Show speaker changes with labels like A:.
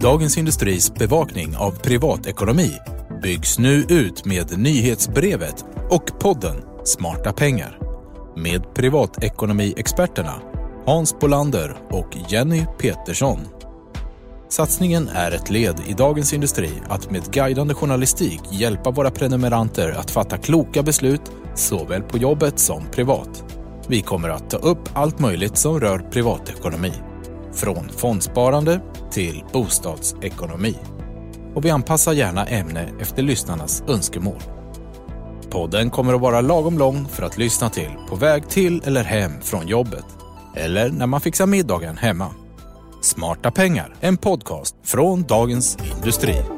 A: Dagens Industris bevakning av privatekonomi byggs nu ut med nyhetsbrevet och podden Smarta pengar med privatekonomiexperterna Hans Bolander och Jenny Petersson. Satsningen är ett led i Dagens Industri att med guidande journalistik hjälpa våra prenumeranter att fatta kloka beslut såväl på jobbet som privat. Vi kommer att ta upp allt möjligt som rör privatekonomi. Från fondsparande till bostadsekonomi. Och vi anpassar gärna ämne efter lyssnarnas önskemål. Podden kommer att vara lagom lång för att lyssna till på väg till eller hem från jobbet. Eller när man fixar middagen hemma. Smarta pengar, en podcast från Dagens Industri.